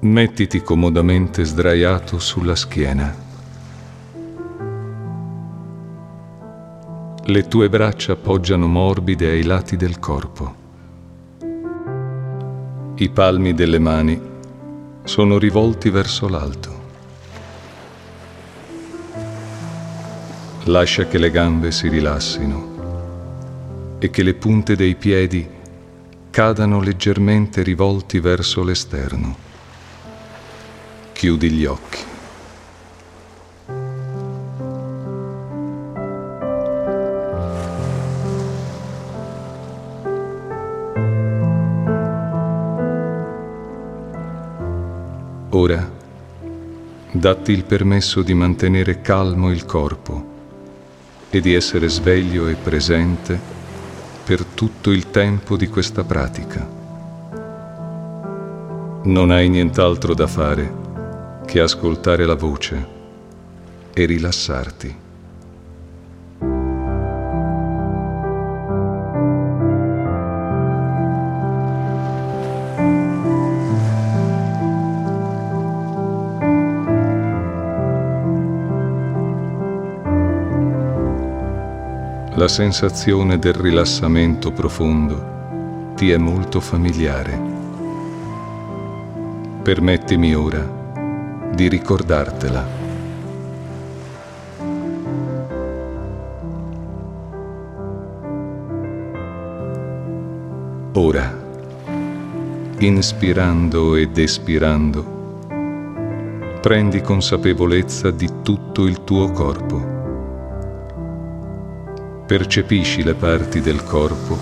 Mettiti comodamente sdraiato sulla schiena. Le tue braccia poggiano morbide ai lati del corpo. I palmi delle mani sono rivolti verso l'alto. Lascia che le gambe si rilassino e che le punte dei piedi cadano leggermente rivolti verso l'esterno. Chiudi gli occhi. Ora datti il permesso di mantenere calmo il corpo e di essere sveglio e presente per tutto il tempo di questa pratica. Non hai nient'altro da fare che ascoltare la voce e rilassarti. La sensazione del rilassamento profondo ti è molto familiare. Permettimi ora di ricordartela. Ora, inspirando ed espirando, prendi consapevolezza di tutto il tuo corpo. Percepisci le parti del corpo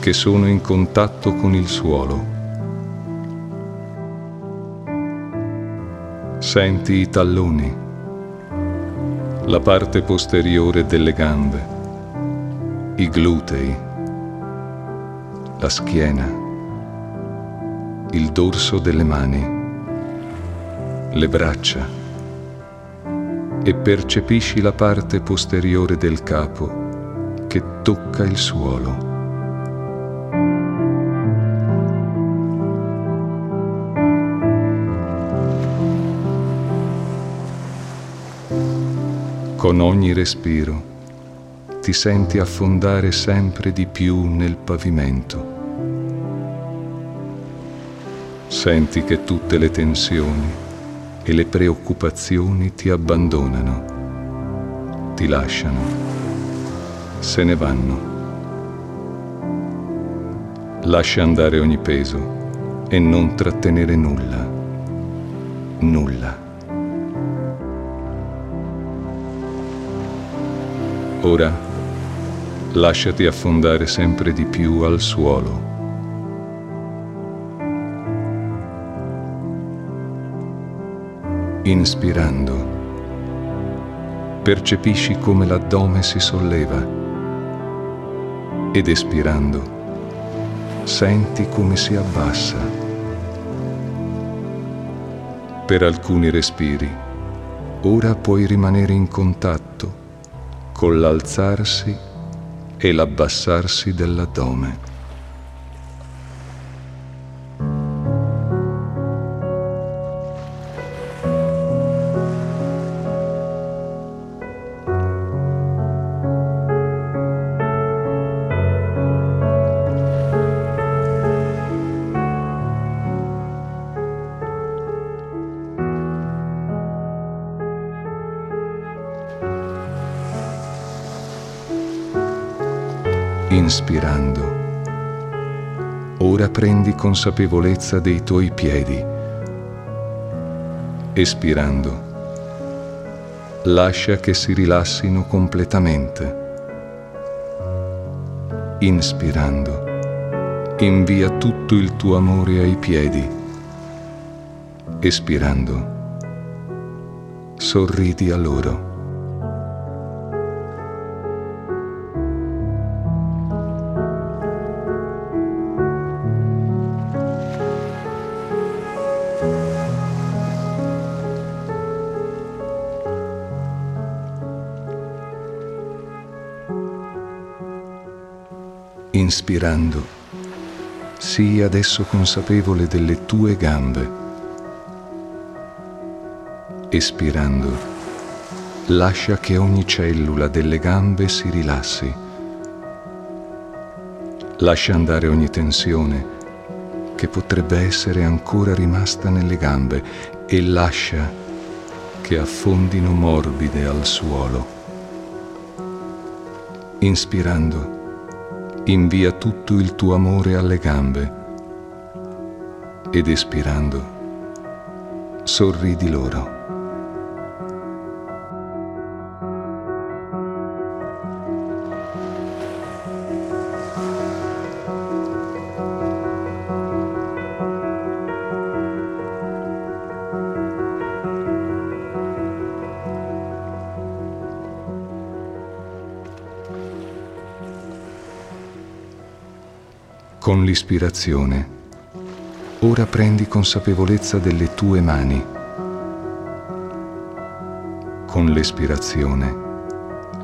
che sono in contatto con il suolo Senti i talloni, la parte posteriore delle gambe, i glutei, la schiena, il dorso delle mani, le braccia e percepisci la parte posteriore del capo che tocca il suolo. Con ogni respiro ti senti affondare sempre di più nel pavimento. Senti che tutte le tensioni e le preoccupazioni ti abbandonano, ti lasciano, se ne vanno. Lascia andare ogni peso e non trattenere nulla, nulla. Ora lasciati affondare sempre di più al suolo. Inspirando, percepisci come l'addome si solleva ed espirando, senti come si abbassa. Per alcuni respiri, ora puoi rimanere in contatto con l'alzarsi e l'abbassarsi dell'addome. Inspirando. Ora prendi consapevolezza dei tuoi piedi. Espirando. Lascia che si rilassino completamente. Inspirando. invia tutto il tuo amore ai piedi. Espirando, sorridi a loro. Inspirando, sii adesso consapevole delle tue gambe. Espirando, lascia che ogni cellula delle gambe si rilassi. Lascia andare ogni tensione che potrebbe essere ancora rimasta nelle gambe e lascia che affondino morbide al suolo. Inspirando, invia tutto il tuo amore alle gambe ed espirando, sorridi loro. Con l'ispirazione. Ora prendi consapevolezza delle tue mani. Con l'espirazione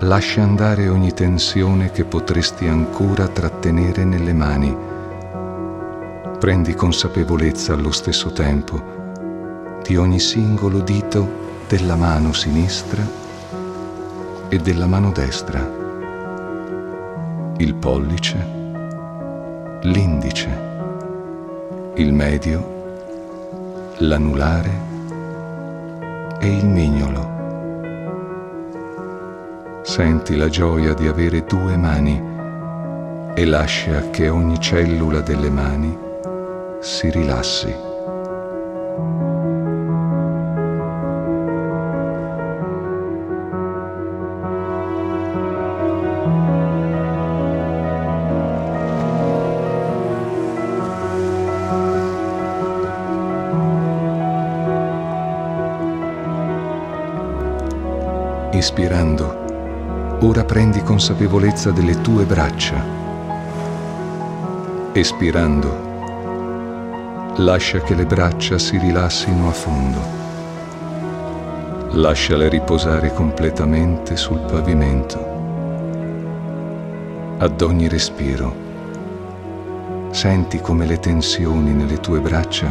lascia andare ogni tensione che potresti ancora trattenere nelle mani. Prendi consapevolezza allo stesso tempo di ogni singolo dito della mano sinistra e della mano destra, il pollice, l'indice, il medio, l'anulare e il mignolo. Senti la gioia di avere due mani e lascia che ogni cellula delle mani si rilassi. Ispirando, ora prendi consapevolezza delle tue braccia. Espirando, lascia che le braccia si rilassino a fondo. Lasciale riposare completamente sul pavimento. Ad ogni respiro, senti come le tensioni nelle tue braccia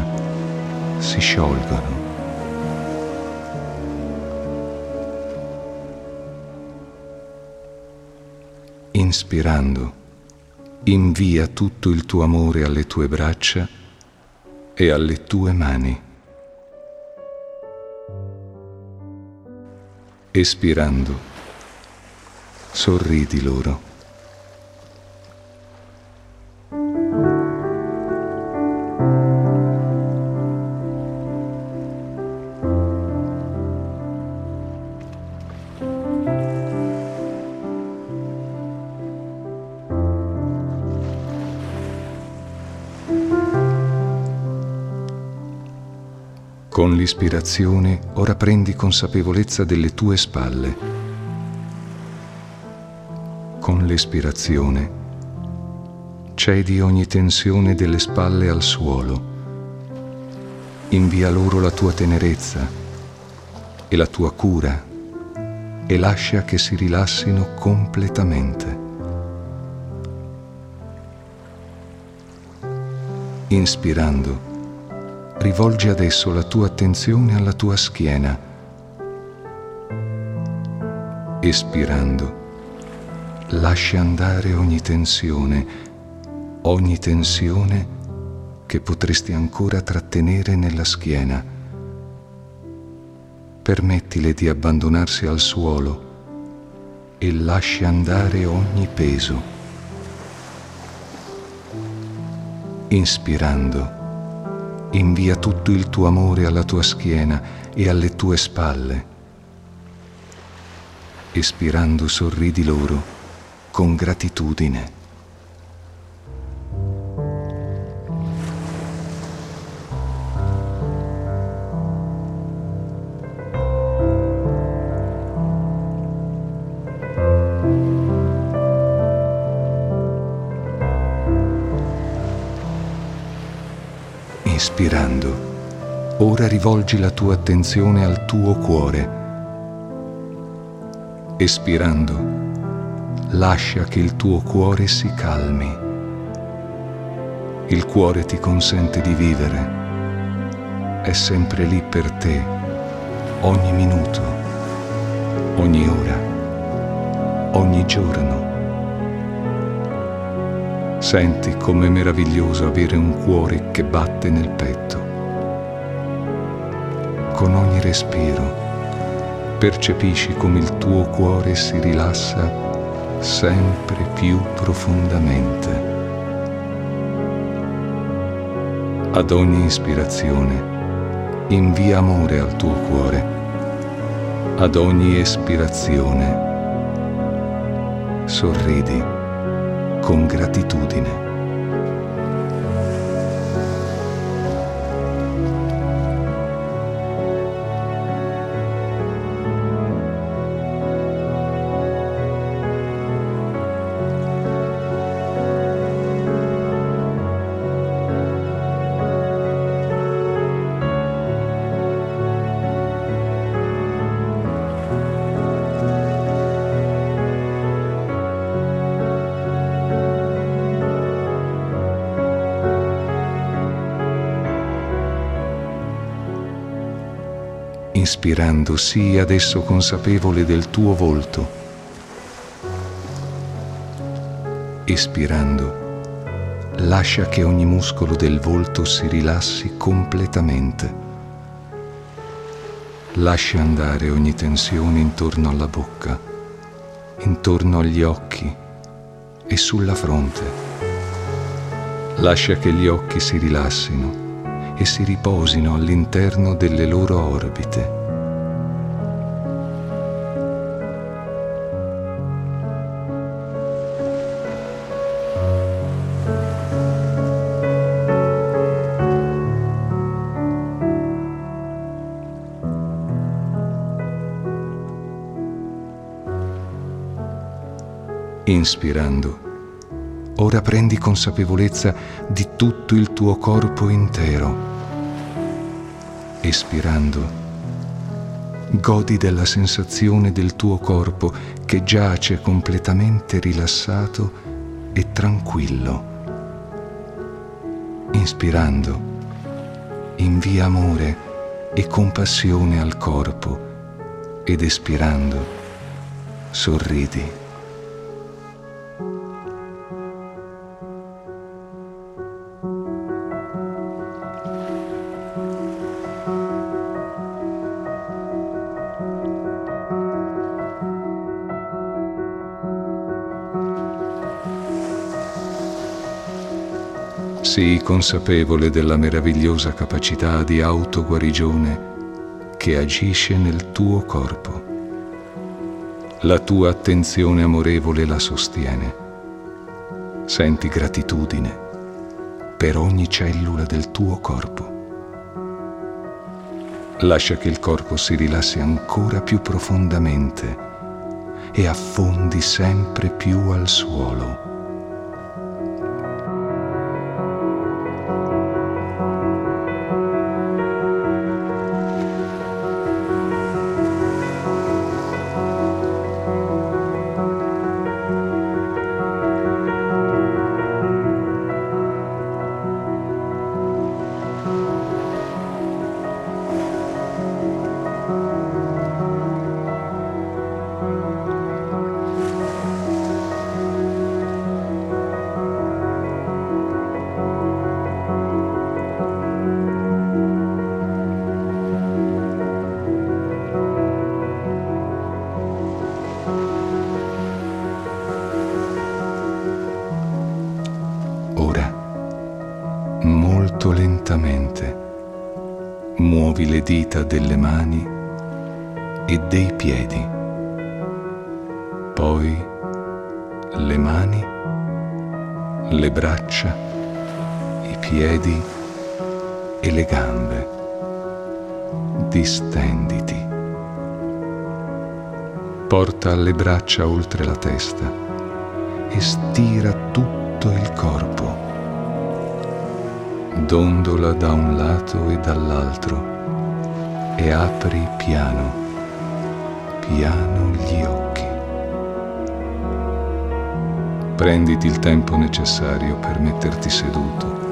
si sciolgono inspirando, invia tutto il tuo amore alle tue braccia e alle tue mani. Espirando, sorridi loro. Con l'ispirazione ora prendi consapevolezza delle tue spalle. Con l'espirazione cedi ogni tensione delle spalle al suolo. Invia loro la tua tenerezza e la tua cura e lascia che si rilassino completamente. Inspirando, rivolgi adesso la tua attenzione alla tua schiena. Espirando, lascia andare ogni tensione, ogni tensione che potresti ancora trattenere nella schiena. Permettile di abbandonarsi al suolo e lascia andare ogni peso. Inspirando, invia tutto il tuo amore alla tua schiena e alle tue spalle. Espirando sorridi loro con gratitudine. Rivolgi la tua attenzione al tuo cuore. Espirando, lascia che il tuo cuore si calmi. Il cuore ti consente di vivere. È sempre lì per te, ogni minuto, ogni ora, ogni giorno. Senti com'è meraviglioso avere un cuore che batte nel petto. Con ogni respiro percepisci come il tuo cuore si rilassa sempre più profondamente. Ad ogni ispirazione invia amore al tuo cuore. Ad ogni espirazione sorridi con gratitudine. Inspirando, sii adesso consapevole del tuo volto. Espirando, lascia che ogni muscolo del volto si rilassi completamente. Lascia andare ogni tensione intorno alla bocca, intorno agli occhi e sulla fronte. Lascia che gli occhi si rilassino e si riposino all'interno delle loro orbite. Inspirando, ora prendi consapevolezza di tutto il tuo corpo intero. Espirando, godi della sensazione del tuo corpo che giace completamente rilassato e tranquillo. Inspirando, invia amore e compassione al corpo ed espirando, sorridi. Sii consapevole della meravigliosa capacità di autoguarigione che agisce nel tuo corpo. La tua attenzione amorevole la sostiene. Senti gratitudine per ogni cellula del tuo corpo. Lascia che il corpo si rilassi ancora più profondamente e affondi sempre più al suolo. Le dita delle mani e dei piedi, poi le mani, le braccia, i piedi e le gambe. Distenditi. Porta le braccia oltre la testa e stira tutto il corpo dondola da un lato e dall'altro e apri piano, piano gli occhi. Prenditi il tempo necessario per metterti seduto,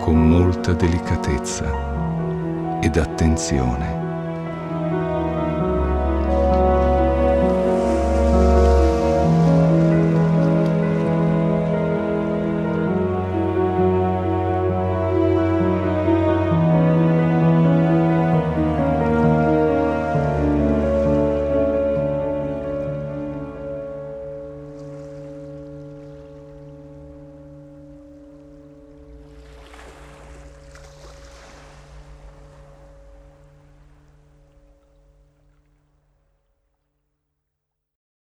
con molta delicatezza ed attenzione.